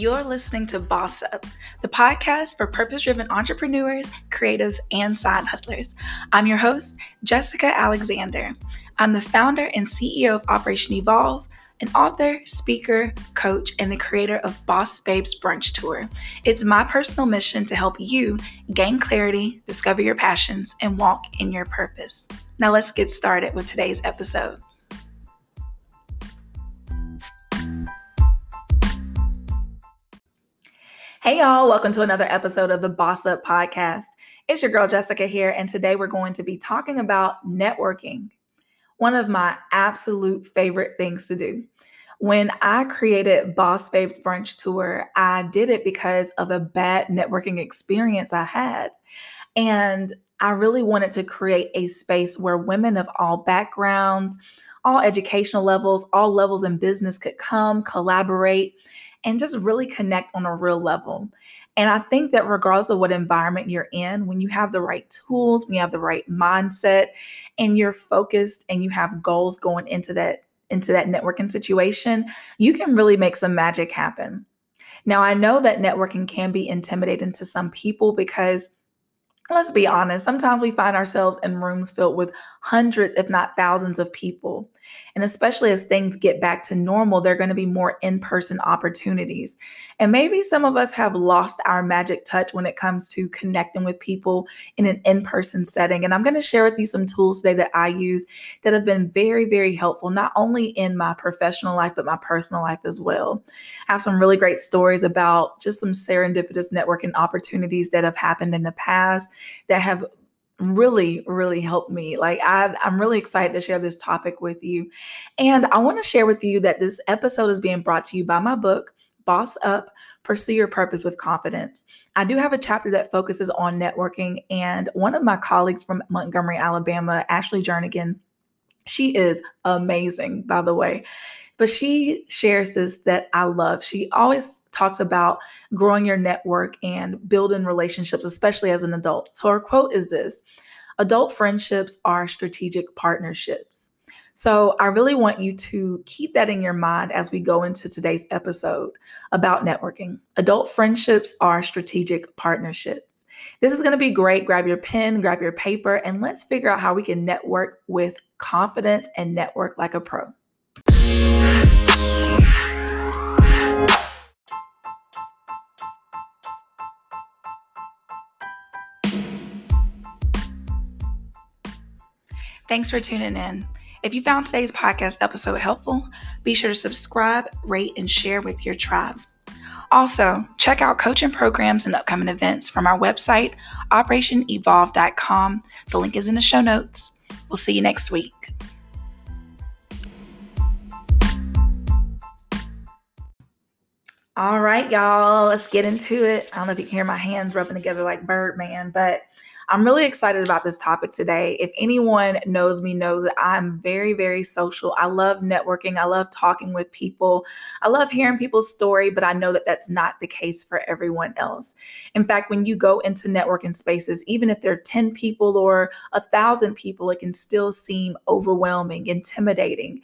You're listening to Boss Up, the podcast for purpose driven entrepreneurs, creatives, and side hustlers. I'm your host, Jessica Alexander. I'm the founder and CEO of Operation Evolve, an author, speaker, coach, and the creator of Boss Babes Brunch Tour. It's my personal mission to help you gain clarity, discover your passions, and walk in your purpose. Now, let's get started with today's episode. Hey, y'all, welcome to another episode of the Boss Up Podcast. It's your girl Jessica here, and today we're going to be talking about networking, one of my absolute favorite things to do. When I created Boss Babes Brunch Tour, I did it because of a bad networking experience I had. And I really wanted to create a space where women of all backgrounds, all educational levels, all levels in business could come, collaborate, and just really connect on a real level. And I think that regardless of what environment you're in, when you have the right tools, when you have the right mindset, and you're focused and you have goals going into that into that networking situation, you can really make some magic happen. Now, I know that networking can be intimidating to some people because let's be honest, sometimes we find ourselves in rooms filled with hundreds, if not thousands, of people. And especially as things get back to normal, there are going to be more in person opportunities. And maybe some of us have lost our magic touch when it comes to connecting with people in an in person setting. And I'm going to share with you some tools today that I use that have been very, very helpful, not only in my professional life, but my personal life as well. I have some really great stories about just some serendipitous networking opportunities that have happened in the past that have really really helped me like I, i'm really excited to share this topic with you. And i want to share with you that this episode is being brought to you by my book boss up pursue your purpose with confidence. I do have a chapter that focuses on networking and one of my colleagues from montgomery alabama ashley jernigan she is amazing by the way but she shares this that I love. She always talks about growing your network and building relationships, especially as an adult. So her quote is this Adult friendships are strategic partnerships. So I really want you to keep that in your mind as we go into today's episode about networking. Adult friendships are strategic partnerships. This is going to be great. Grab your pen, grab your paper, and let's figure out how we can network with confidence and network like a pro. Thanks for tuning in. If you found today's podcast episode helpful, be sure to subscribe, rate, and share with your tribe. Also, check out coaching programs and upcoming events from our website, operationevolve.com. The link is in the show notes. We'll see you next week. All right, y'all, let's get into it. I don't know if you can hear my hands rubbing together like Birdman, but I'm really excited about this topic today. If anyone knows me, knows that I'm very, very social. I love networking. I love talking with people. I love hearing people's story, but I know that that's not the case for everyone else. In fact, when you go into networking spaces, even if there are 10 people or a thousand people, it can still seem overwhelming, intimidating.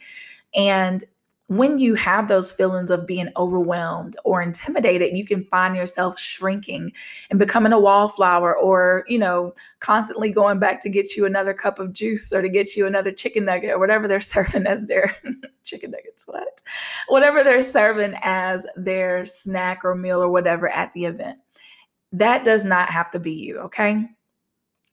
And when you have those feelings of being overwhelmed or intimidated, you can find yourself shrinking and becoming a wallflower or, you know, constantly going back to get you another cup of juice or to get you another chicken nugget or whatever they're serving as their chicken nuggets, what? Whatever they're serving as their snack or meal or whatever at the event. That does not have to be you, okay?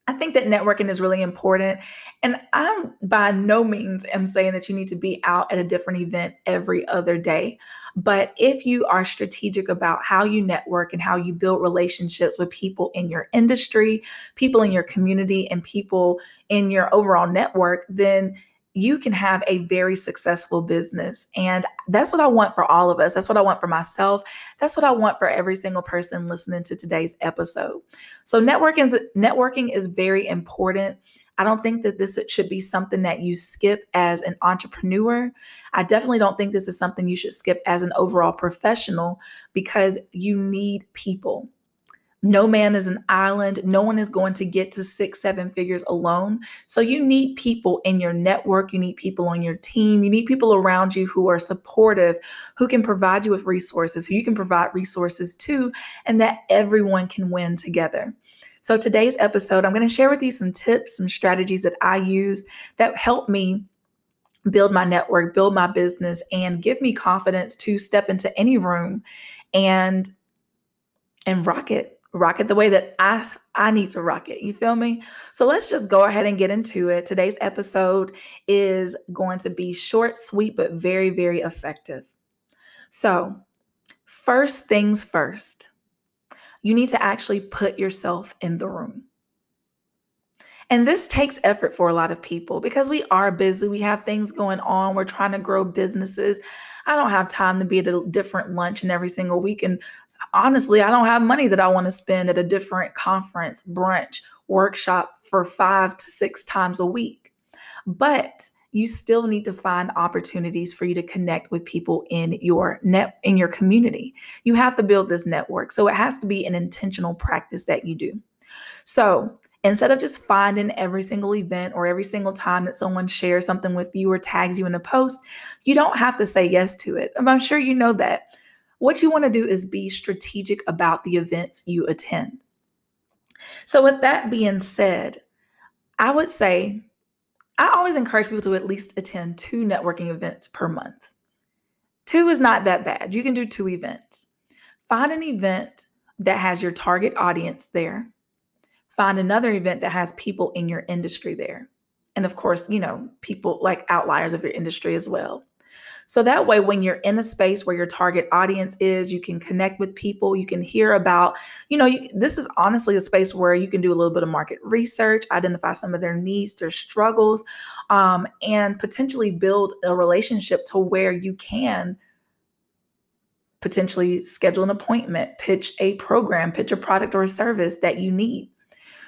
I think that networking is really important. And I'm by no means am saying that you need to be out at a different event every other day. But if you are strategic about how you network and how you build relationships with people in your industry, people in your community, and people in your overall network, then you can have a very successful business. And that's what I want for all of us. That's what I want for myself. That's what I want for every single person listening to today's episode. So networking is, networking is very important. I don't think that this should be something that you skip as an entrepreneur. I definitely don't think this is something you should skip as an overall professional because you need people. No man is an island. No one is going to get to six, seven figures alone. So you need people in your network. You need people on your team. You need people around you who are supportive, who can provide you with resources, who you can provide resources to, and that everyone can win together. So today's episode, I'm going to share with you some tips, some strategies that I use that help me build my network, build my business, and give me confidence to step into any room and and rock it rock it the way that I I need to rock it. You feel me? So let's just go ahead and get into it. Today's episode is going to be short, sweet, but very, very effective. So, first things first, you need to actually put yourself in the room. And this takes effort for a lot of people because we are busy. We have things going on. We're trying to grow businesses. I don't have time to be at a different lunch and every single week and honestly, I don't have money that I want to spend at a different conference, brunch, workshop for five to six times a week. But you still need to find opportunities for you to connect with people in your net in your community. You have to build this network. So it has to be an intentional practice that you do. So instead of just finding every single event or every single time that someone shares something with you or tags you in a post, you don't have to say yes to it. I'm sure you know that. What you want to do is be strategic about the events you attend. So, with that being said, I would say I always encourage people to at least attend two networking events per month. Two is not that bad. You can do two events. Find an event that has your target audience there. Find another event that has people in your industry there. And of course, you know, people like outliers of your industry as well. So that way, when you're in a space where your target audience is, you can connect with people, you can hear about, you know, you, this is honestly a space where you can do a little bit of market research, identify some of their needs, their struggles, um, and potentially build a relationship to where you can potentially schedule an appointment, pitch a program, pitch a product or a service that you need.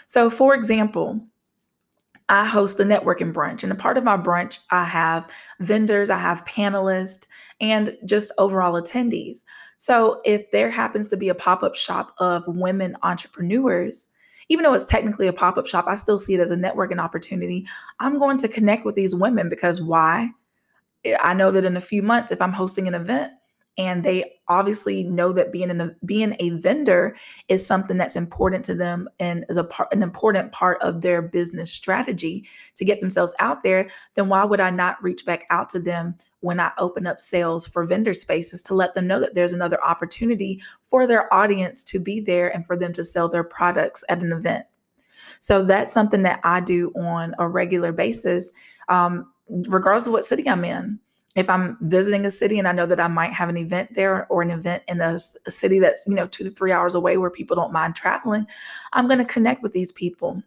So, for example, I host a networking brunch. And a part of my brunch, I have vendors, I have panelists, and just overall attendees. So if there happens to be a pop up shop of women entrepreneurs, even though it's technically a pop up shop, I still see it as a networking opportunity. I'm going to connect with these women because why? I know that in a few months, if I'm hosting an event, and they obviously know that being a being a vendor is something that's important to them and is a part an important part of their business strategy to get themselves out there then why would I not reach back out to them when I open up sales for vendor spaces to let them know that there's another opportunity for their audience to be there and for them to sell their products at an event? So that's something that I do on a regular basis um, regardless of what city I'm in if I'm visiting a city and I know that I might have an event there or an event in a, a city that's, you know, two to three hours away where people don't mind traveling, I'm going to connect with these people.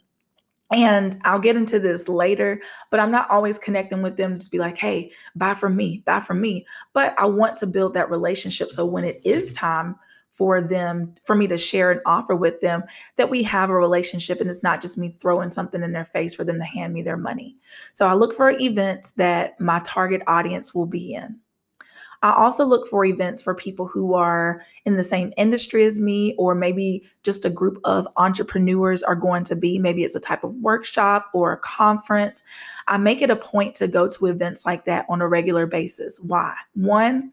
And I'll get into this later, but I'm not always connecting with them to just be like, hey, buy from me, buy from me. But I want to build that relationship. So when it is time for them for me to share an offer with them that we have a relationship and it's not just me throwing something in their face for them to hand me their money so i look for events that my target audience will be in I also look for events for people who are in the same industry as me, or maybe just a group of entrepreneurs are going to be. Maybe it's a type of workshop or a conference. I make it a point to go to events like that on a regular basis. Why? One,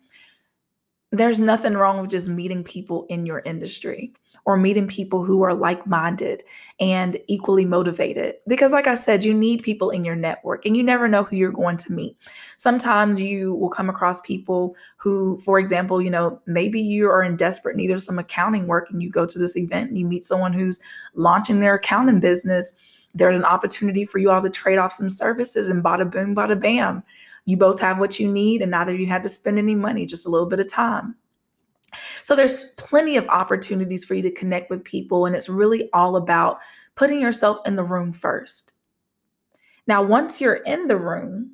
there's nothing wrong with just meeting people in your industry or meeting people who are like minded and equally motivated. Because, like I said, you need people in your network and you never know who you're going to meet. Sometimes you will come across people who, for example, you know, maybe you are in desperate need of some accounting work and you go to this event and you meet someone who's launching their accounting business. There's an opportunity for you all to trade off some services and bada boom, bada bam you both have what you need, and neither you had to spend any money, just a little bit of time. So there's plenty of opportunities for you to connect with people, and it's really all about putting yourself in the room first. Now, once you're in the room,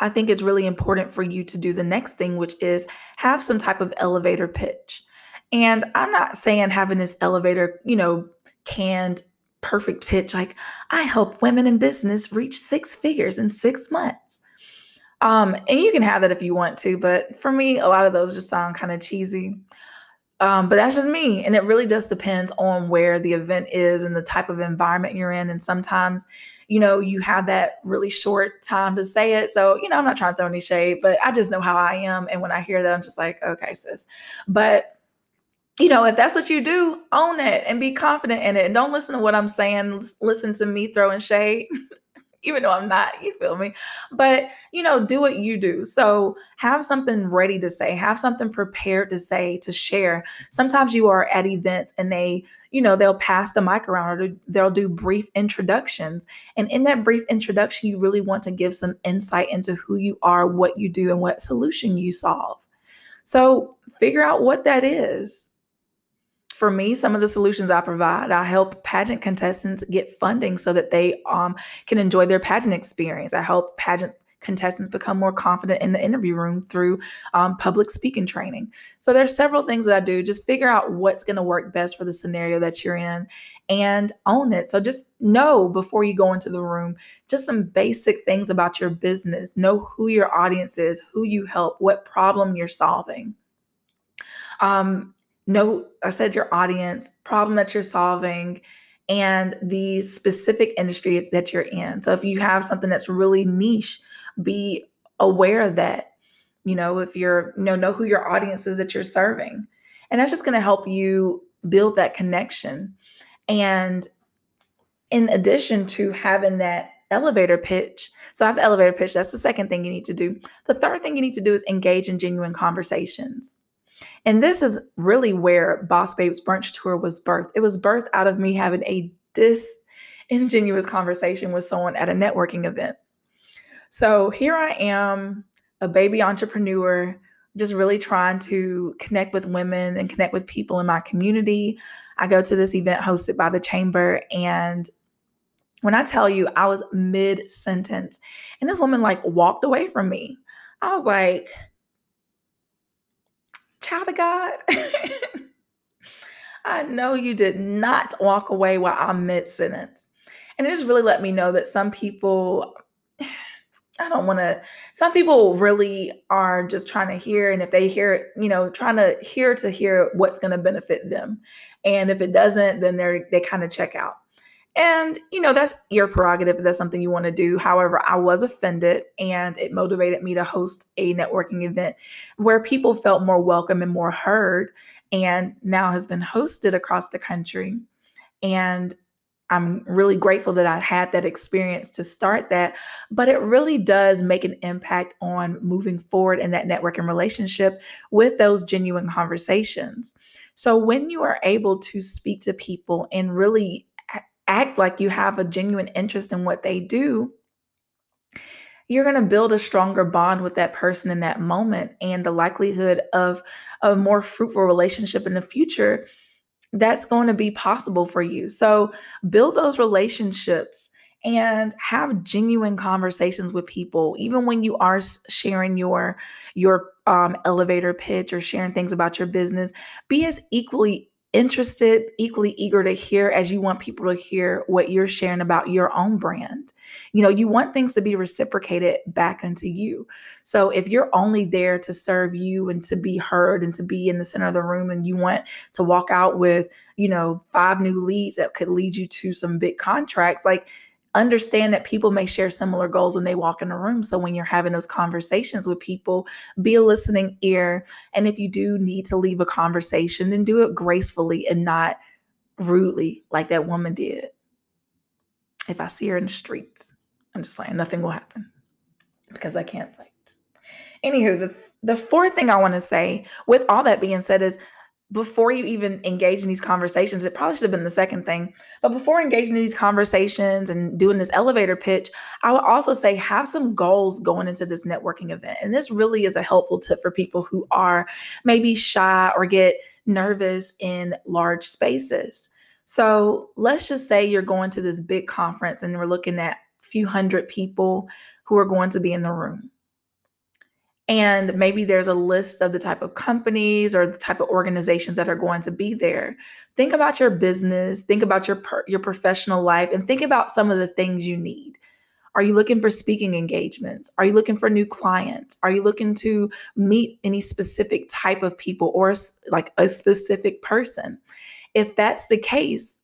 I think it's really important for you to do the next thing, which is have some type of elevator pitch. And I'm not saying having this elevator, you know, canned perfect pitch like i help women in business reach six figures in six months um, and you can have that if you want to but for me a lot of those just sound kind of cheesy Um, but that's just me. And it really just depends on where the event is and the type of environment you're in. And sometimes, you know, you have that really short time to say it. So, you know, I'm not trying to throw any shade, but I just know how I am. And when I hear that, I'm just like, okay, sis. But you know, if that's what you do, own it and be confident in it. And don't listen to what I'm saying. Listen to me throwing shade. even though I'm not, you feel me? But, you know, do what you do. So have something ready to say, have something prepared to say, to share. Sometimes you are at events and they, you know, they'll pass the mic around or they'll do brief introductions. And in that brief introduction, you really want to give some insight into who you are, what you do, and what solution you solve. So figure out what that is for me, some of the solutions I provide, I help pageant contestants get funding so that they um, can enjoy their pageant experience. I help pageant contestants become more confident in the interview room through um, public speaking training. So there's several things that I do. Just figure out what's going to work best for the scenario that you're in and own it. So just know before you go into the room just some basic things about your business. Know who your audience is, who you help, what problem you're solving. Um, know, I said your audience, problem that you're solving, and the specific industry that you're in. So if you have something that's really niche, be aware of that. You know, if you're, you know, know who your audience is that you're serving. And that's just going to help you build that connection. And in addition to having that elevator pitch, so I have the elevator pitch, that's the second thing you need to do. The third thing you need to do is engage in genuine conversations. And this is really where Boss Babes Brunch Tour was birthed. It was birthed out of me having a disingenuous conversation with someone at a networking event. So here I am, a baby entrepreneur, just really trying to connect with women and connect with people in my community. I go to this event hosted by the Chamber and when I tell you I was mid sentence and this woman like walked away from me. I was like, child of God, I know you did not walk away while I'm mid sentence. And it just really let me know that some people, I don't want to, some people really are just trying to hear. And if they hear, you know, trying to hear to hear what's going to benefit them. And if it doesn't, then they're, they kind of check out. And, you know, that's your prerogative if that's something you want to do. However, I was offended and it motivated me to host a networking event where people felt more welcome and more heard and now has been hosted across the country. And I'm really grateful that I had that experience to start that, but it really does make an impact on moving forward in that networking relationship with those genuine conversations. So when you are able to speak to people and really act like you have a genuine interest in what they do, you're going to build a stronger bond with that person in that moment. And the likelihood of a more fruitful relationship in the future, that's going to be possible for you. So build those relationships and have genuine conversations with people even when you are sharing your your um, elevator pitch or sharing things about your business be as equally interested, equally eager to hear as you want people to hear what you're sharing about your own brand. You know, you want things to be reciprocated back into you. So if you're only there to serve you and to be heard and to be in the center of the room and you want to walk out with, you know, five new leads that could lead you to some big contracts, like understand that people may share similar goals when they walk in a room. So when you're having those conversations with people, be a listening ear. And if you do need to leave a conversation, then do it gracefully and not rudely like that woman did. If I see her in the streets, I'm just playing, nothing will happen because I can't fight. Anywho, the, the fourth thing I want to say, with all that being said, is before you even engage in these conversations, it probably should have been the second thing. But before engaging in these conversations and doing this elevator pitch, I would also say have some goals going into this networking event. And this really is a helpful tip for people who are maybe shy or get nervous in large spaces. So let's just say you're going to this big conference and we're looking at a few hundred people who are going to be in the room and maybe there's a list of the type of companies or the type of organizations that are going to be there think about your business think about your per- your professional life and think about some of the things you need Are you looking for speaking engagements? Are you looking for new clients? Are you looking to meet any specific type of people or like a specific person? If that's the case,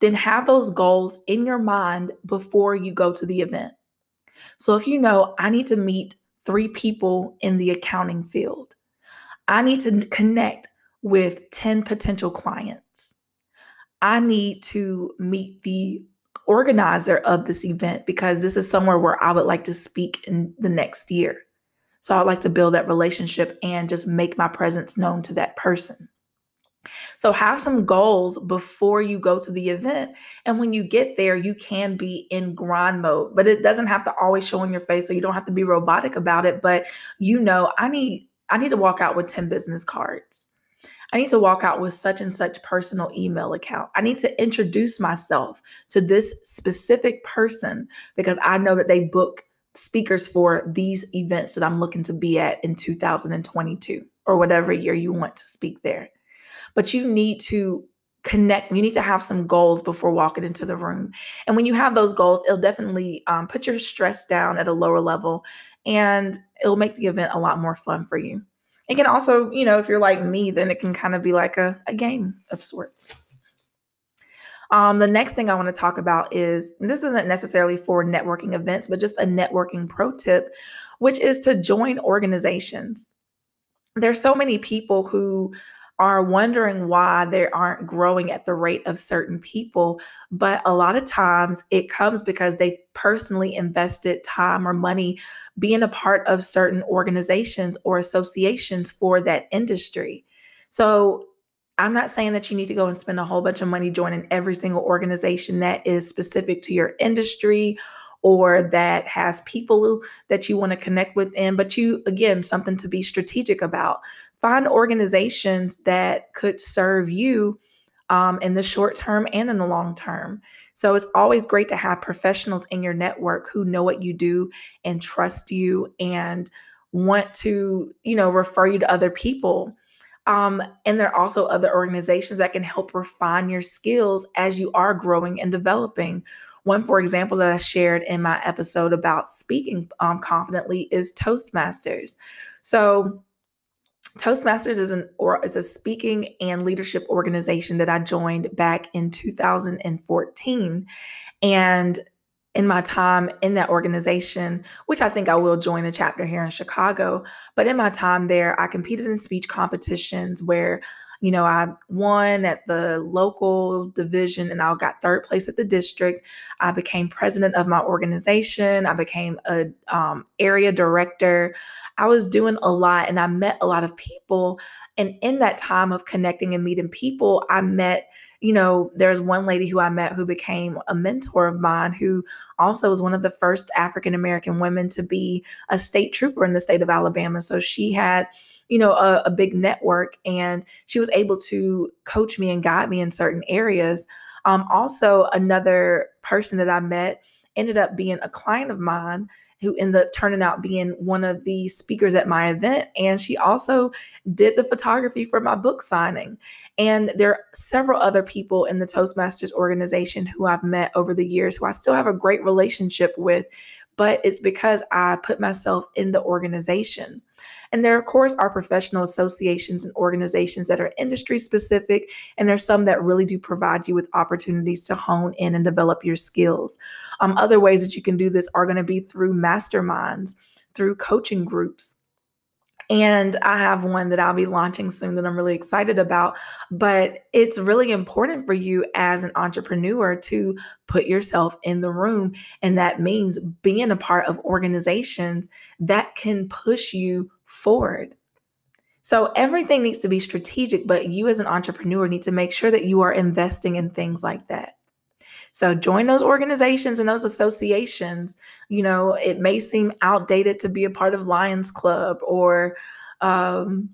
then have those goals in your mind before you go to the event. So if you know, I need to meet three people in the accounting field, I need to connect with 10 potential clients. I need to meet the organizer of this event because this is somewhere where I would like to speak in the next year. So I'd like to build that relationship and just make my presence known to that person. So have some goals before you go to the event. And when you get there, you can be in grind mode, but it doesn't have to always show on your face. So you don't have to be robotic about it. But you know, I need I need to walk out with 10 business cards. I need to walk out with such and such personal email account. I need to introduce myself to this specific person because I know that they book speakers for these events that I'm looking to be at in 2022 or whatever year you want to speak there. But you need to connect you need to have some goals before walking into the room and when you have those goals it'll definitely um, put your stress down at a lower level and it'll make the event a lot more fun for you it can also, you know, if you're like me, then it can kind of be like a, a game of sorts. Um, the next thing I want to talk about is this isn't necessarily for networking events, but just a networking pro tip, which is to join organizations. There's so many people who are wondering why they aren't growing at the rate of certain people. But a lot of times it comes because they personally invested time or money being a part of certain organizations or associations for that industry. So I'm not saying that you need to go and spend a whole bunch of money joining every single organization that is specific to your industry or that has people that you want to connect with in, but you, again, something to be strategic about find organizations that could serve you um, in the short term and in the long term. So it's always great to have professionals in your network who know what you do and trust you and want to, you know, refer you to other people. Um, and there are also other organizations that can help refine your skills as you are growing and developing. One, for example, that I shared in my episode about speaking um, confidently is Toastmasters. So Toastmasters is an or is a speaking and leadership organization that I joined back in 2014. And in my time in that organization, which I think I will join a chapter here in Chicago, but in my time there, I competed in speech competitions where you know, I won at the local division and I got third place at the district. I became president of my organization. I became a um, area director. I was doing a lot and I met a lot of people. And in that time of connecting and meeting people, I met you know, there's one lady who I met who became a mentor of mine who also was one of the first African American women to be a state trooper in the state of Alabama. So she had you know a, a big network and she was able to coach me and guide me in certain areas um, also another person that i met ended up being a client of mine who ended up turning out being one of the speakers at my event. And she also did the photography for my book signing. And there are several other people in the Toastmasters organization who I've met over the years who I still have a great relationship with, but it's because I put myself in the organization. And there, of course, are professional associations and organizations that are industry specific, and there's some that really do provide you with opportunities to hone in and develop your skills. Um, other ways that you can do this are going to be through masterminds, through coaching groups. And I have one that I'll be launching soon that I'm really excited about. But it's really important for you as an entrepreneur to put yourself in the room. And that means being a part of organizations that can push you forward. So everything needs to be strategic, but you as an entrepreneur need to make sure that you are investing in things like that. So join those organizations and those associations. You know, it may seem outdated to be a part of Lions Club or um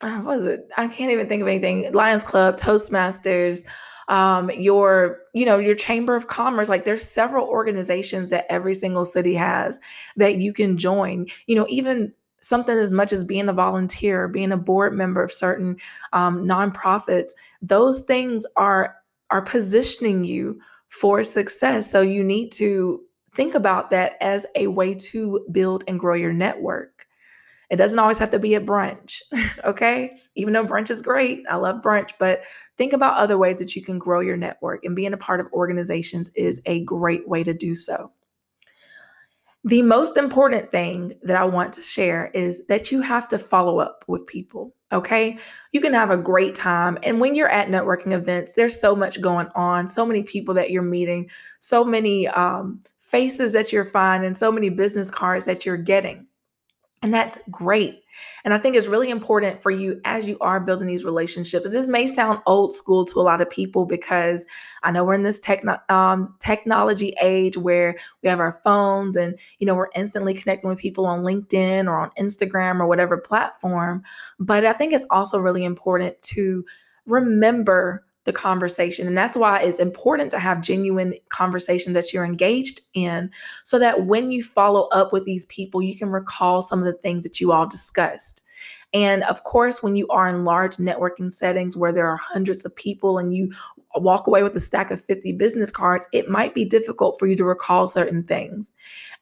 uh, what is it? I can't even think of anything. Lions Club, Toastmasters, um, your, you know, your Chamber of Commerce. Like there's several organizations that every single city has that you can join. You know, even something as much as being a volunteer, being a board member of certain um, nonprofits. Those things are are positioning you for success. So you need to think about that as a way to build and grow your network. It doesn't always have to be at brunch, okay? Even though brunch is great, I love brunch, but think about other ways that you can grow your network, and being a part of organizations is a great way to do so. The most important thing that I want to share is that you have to follow up with people. Okay. You can have a great time. And when you're at networking events, there's so much going on, so many people that you're meeting, so many um, faces that you're finding, so many business cards that you're getting. And that's great. And I think it's really important for you as you are building these relationships. This may sound old school to a lot of people because I know we're in this techno- um, technology age where we have our phones and you know we're instantly connecting with people on LinkedIn or on Instagram or whatever platform. But I think it's also really important to remember the conversation. And that's why it's important to have genuine conversations that you're engaged in so that when you follow up with these people, you can recall some of the things that you all discussed. And of course, when you are in large networking settings where there are hundreds of people and you walk away with a stack of 50 business cards, it might be difficult for you to recall certain things.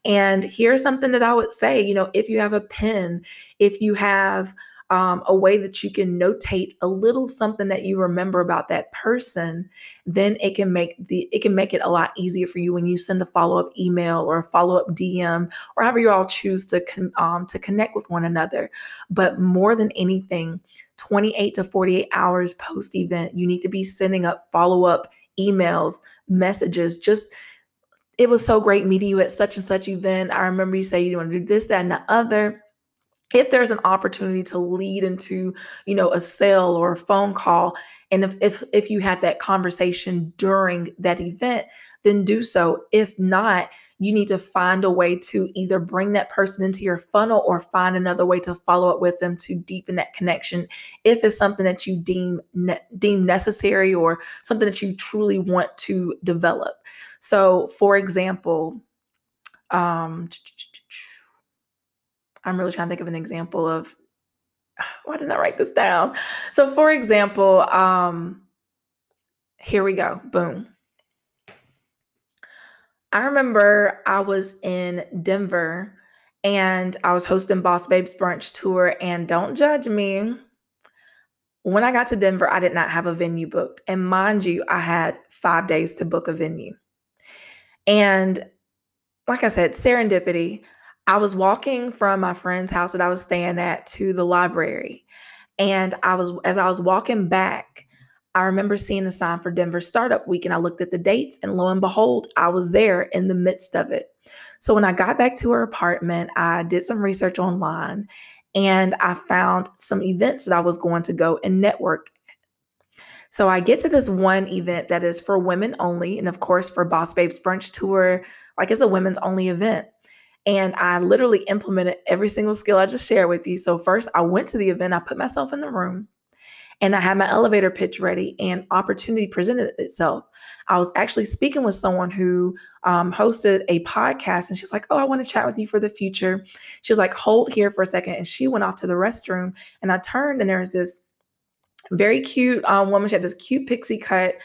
And here's something that I would say you know, if you have a pen, if you have um, a way that you can notate a little something that you remember about that person, then it can make the it can make it a lot easier for you when you send a follow up email or a follow up DM or however you all choose to con- um, to connect with one another. But more than anything, 28 to 48 hours post event, you need to be sending up follow up emails, messages, just it was so great meeting you at such and such event. I remember you say you want to do this, that, and the other if there's an opportunity to lead into you know a sale or a phone call and if if, if you had that conversation during that event then do so. If not you need to find a way to either bring that person into your funnel or find another way to follow up with them to deepen that connection. If it's something that you deem ne- deem necessary or something that you truly want to develop. So for example um I'm really trying to think of an example of why didn't I write this down? So, for example, um, here we go. Boom. I remember I was in Denver and I was hosting Boss Babes Brunch Tour. And don't judge me. When I got to Denver, I did not have a venue booked. And mind you, I had five days to book a venue. And like I said, serendipity. I was walking from my friend's house that I was staying at to the library. And I was, as I was walking back, I remember seeing a sign for Denver Startup Week and I looked at the dates and lo and behold, I was there in the midst of it. So when I got back to her apartment, I did some research online and I found some events that I was going to go and network. So I get to this one event that is for women only. And of course, for Boss Babes Brunch Tour, like it's a women's only event. And I literally implemented every single skill I just shared with you. So, first, I went to the event, I put myself in the room, and I had my elevator pitch ready, and opportunity presented itself. I was actually speaking with someone who um, hosted a podcast, and she was like, Oh, I want to chat with you for the future. She was like, Hold here for a second. And she went off to the restroom, and I turned, and there was this very cute um, woman. She had this cute pixie cut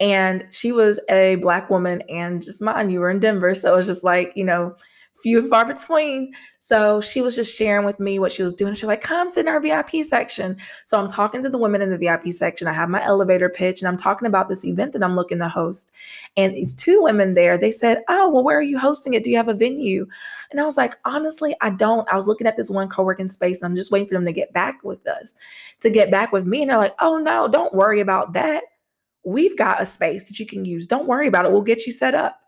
and she was a black woman and just mind you were in denver so it was just like you know few and far between. So she was just sharing with me what she was doing. She's like, come sit in our VIP section. So I'm talking to the women in the VIP section. I have my elevator pitch and I'm talking about this event that I'm looking to host. And these two women there, they said, Oh, well, where are you hosting it? Do you have a venue? And I was like, honestly, I don't. I was looking at this one co-working space and I'm just waiting for them to get back with us, to get back with me. And they're like, oh no, don't worry about that. We've got a space that you can use. Don't worry about it. We'll get you set up.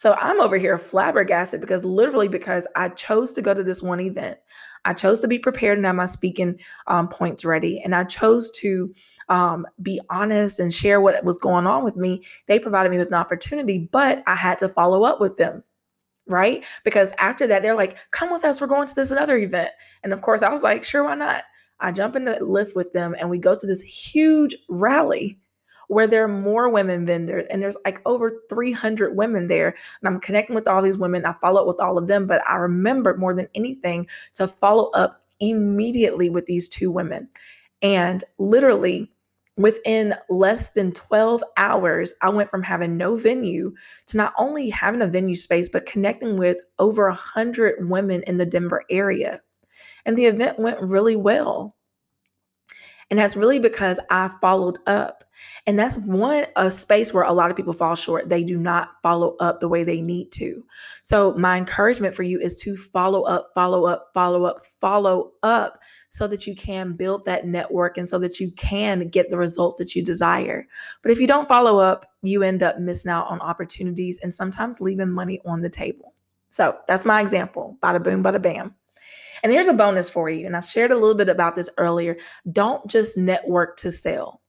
So I'm over here flabbergasted because literally because I chose to go to this one event. I chose to be prepared and have my speaking um, points ready. And I chose to um, be honest and share what was going on with me. They provided me with an opportunity, but I had to follow up with them. Right. Because after that, they're like, come with us. We're going to this another event. And of course, I was like, sure, why not? I jump in the Lyft with them and we go to this huge rally where there are more women vendors and there's like over 300 women there. And I'm connecting with all these women. I follow up with all of them, but I remember more than anything to follow up immediately with these two women. And literally, within less than 12 hours, I went from having no venue to not only having a venue space, but connecting with over 100 women in the Denver area. And the event went really well. And that's really because I followed up. And that's one a space where a lot of people fall short. They do not follow up the way they need to. So my encouragement for you is to follow up, follow up, follow up, follow up so that you can build that network and so that you can get the results that you desire. But if you don't follow up, you end up missing out on opportunities and sometimes leaving money on the table. So that's my example. Bada boom, bada bam. And here's a bonus for you. And I shared a little bit about this earlier. Don't just network to sell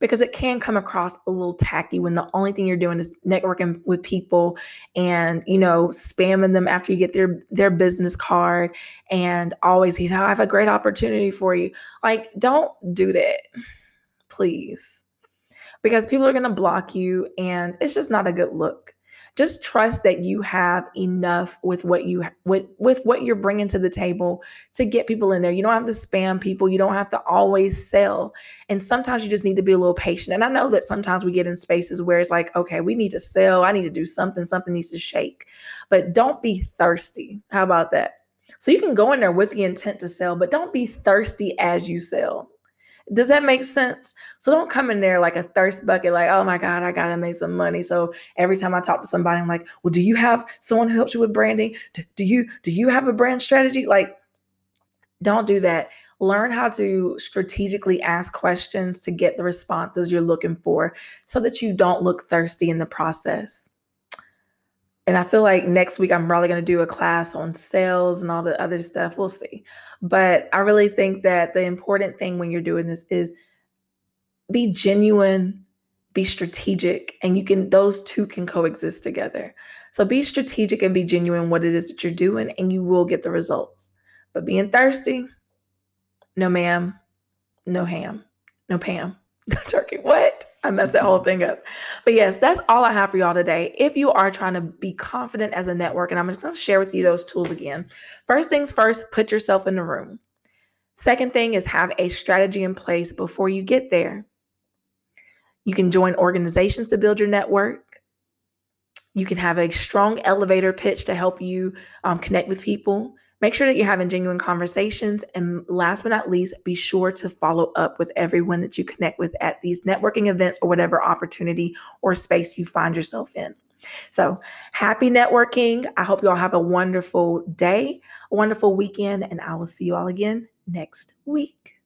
because it can come across a little tacky when the only thing you're doing is networking with people and you know spamming them after you get their their business card and always you know I have a great opportunity for you like don't do that please because people are going to block you and it's just not a good look just trust that you have enough with what you with with what you're bringing to the table to get people in there. You don't have to spam people. You don't have to always sell. And sometimes you just need to be a little patient. And i know that sometimes we get in spaces where it's like okay we need to sell. I need to do something. Something needs to shake. But don't be thirsty. How about that? So you can go in there with the intent to sell but don't be thirsty as you sell does that make sense? So don't come in there like a thirst bucket, like, oh my God, I gotta make some money. So every time I talk to somebody, I'm like, well, do you have someone who helps you with branding? Do, do you do you have a brand strategy? Like, don't do that. Learn how to strategically ask questions to get the responses you're looking for so that you don't look thirsty in the process. And I feel like next week I'm probably going to do a class on sales and all the other stuff. We'll see. But I really think that the important thing when you're doing this is be genuine, be strategic, and you can, those two can coexist together. So be strategic and be genuine what it is that you're doing, and you will get the results. But being thirsty, no ma'am, no ham, no Pam, no turkey. What? I messed that whole thing up. But yes, that's all I have for y'all today. If you are trying to be confident as a network, and I'm just going to share with you those tools again. First things first, put yourself in the room. Second thing is have a strategy in place before you get there. You can join organizations to build your network. You can have a strong elevator pitch to help you um, connect with people. Make sure that you're having genuine conversations. And last but not least, be sure to follow up with everyone that you connect with at these networking events or whatever opportunity or space you find yourself in. So happy networking. I hope you all have a wonderful day, a wonderful weekend, and I will see you all again next week.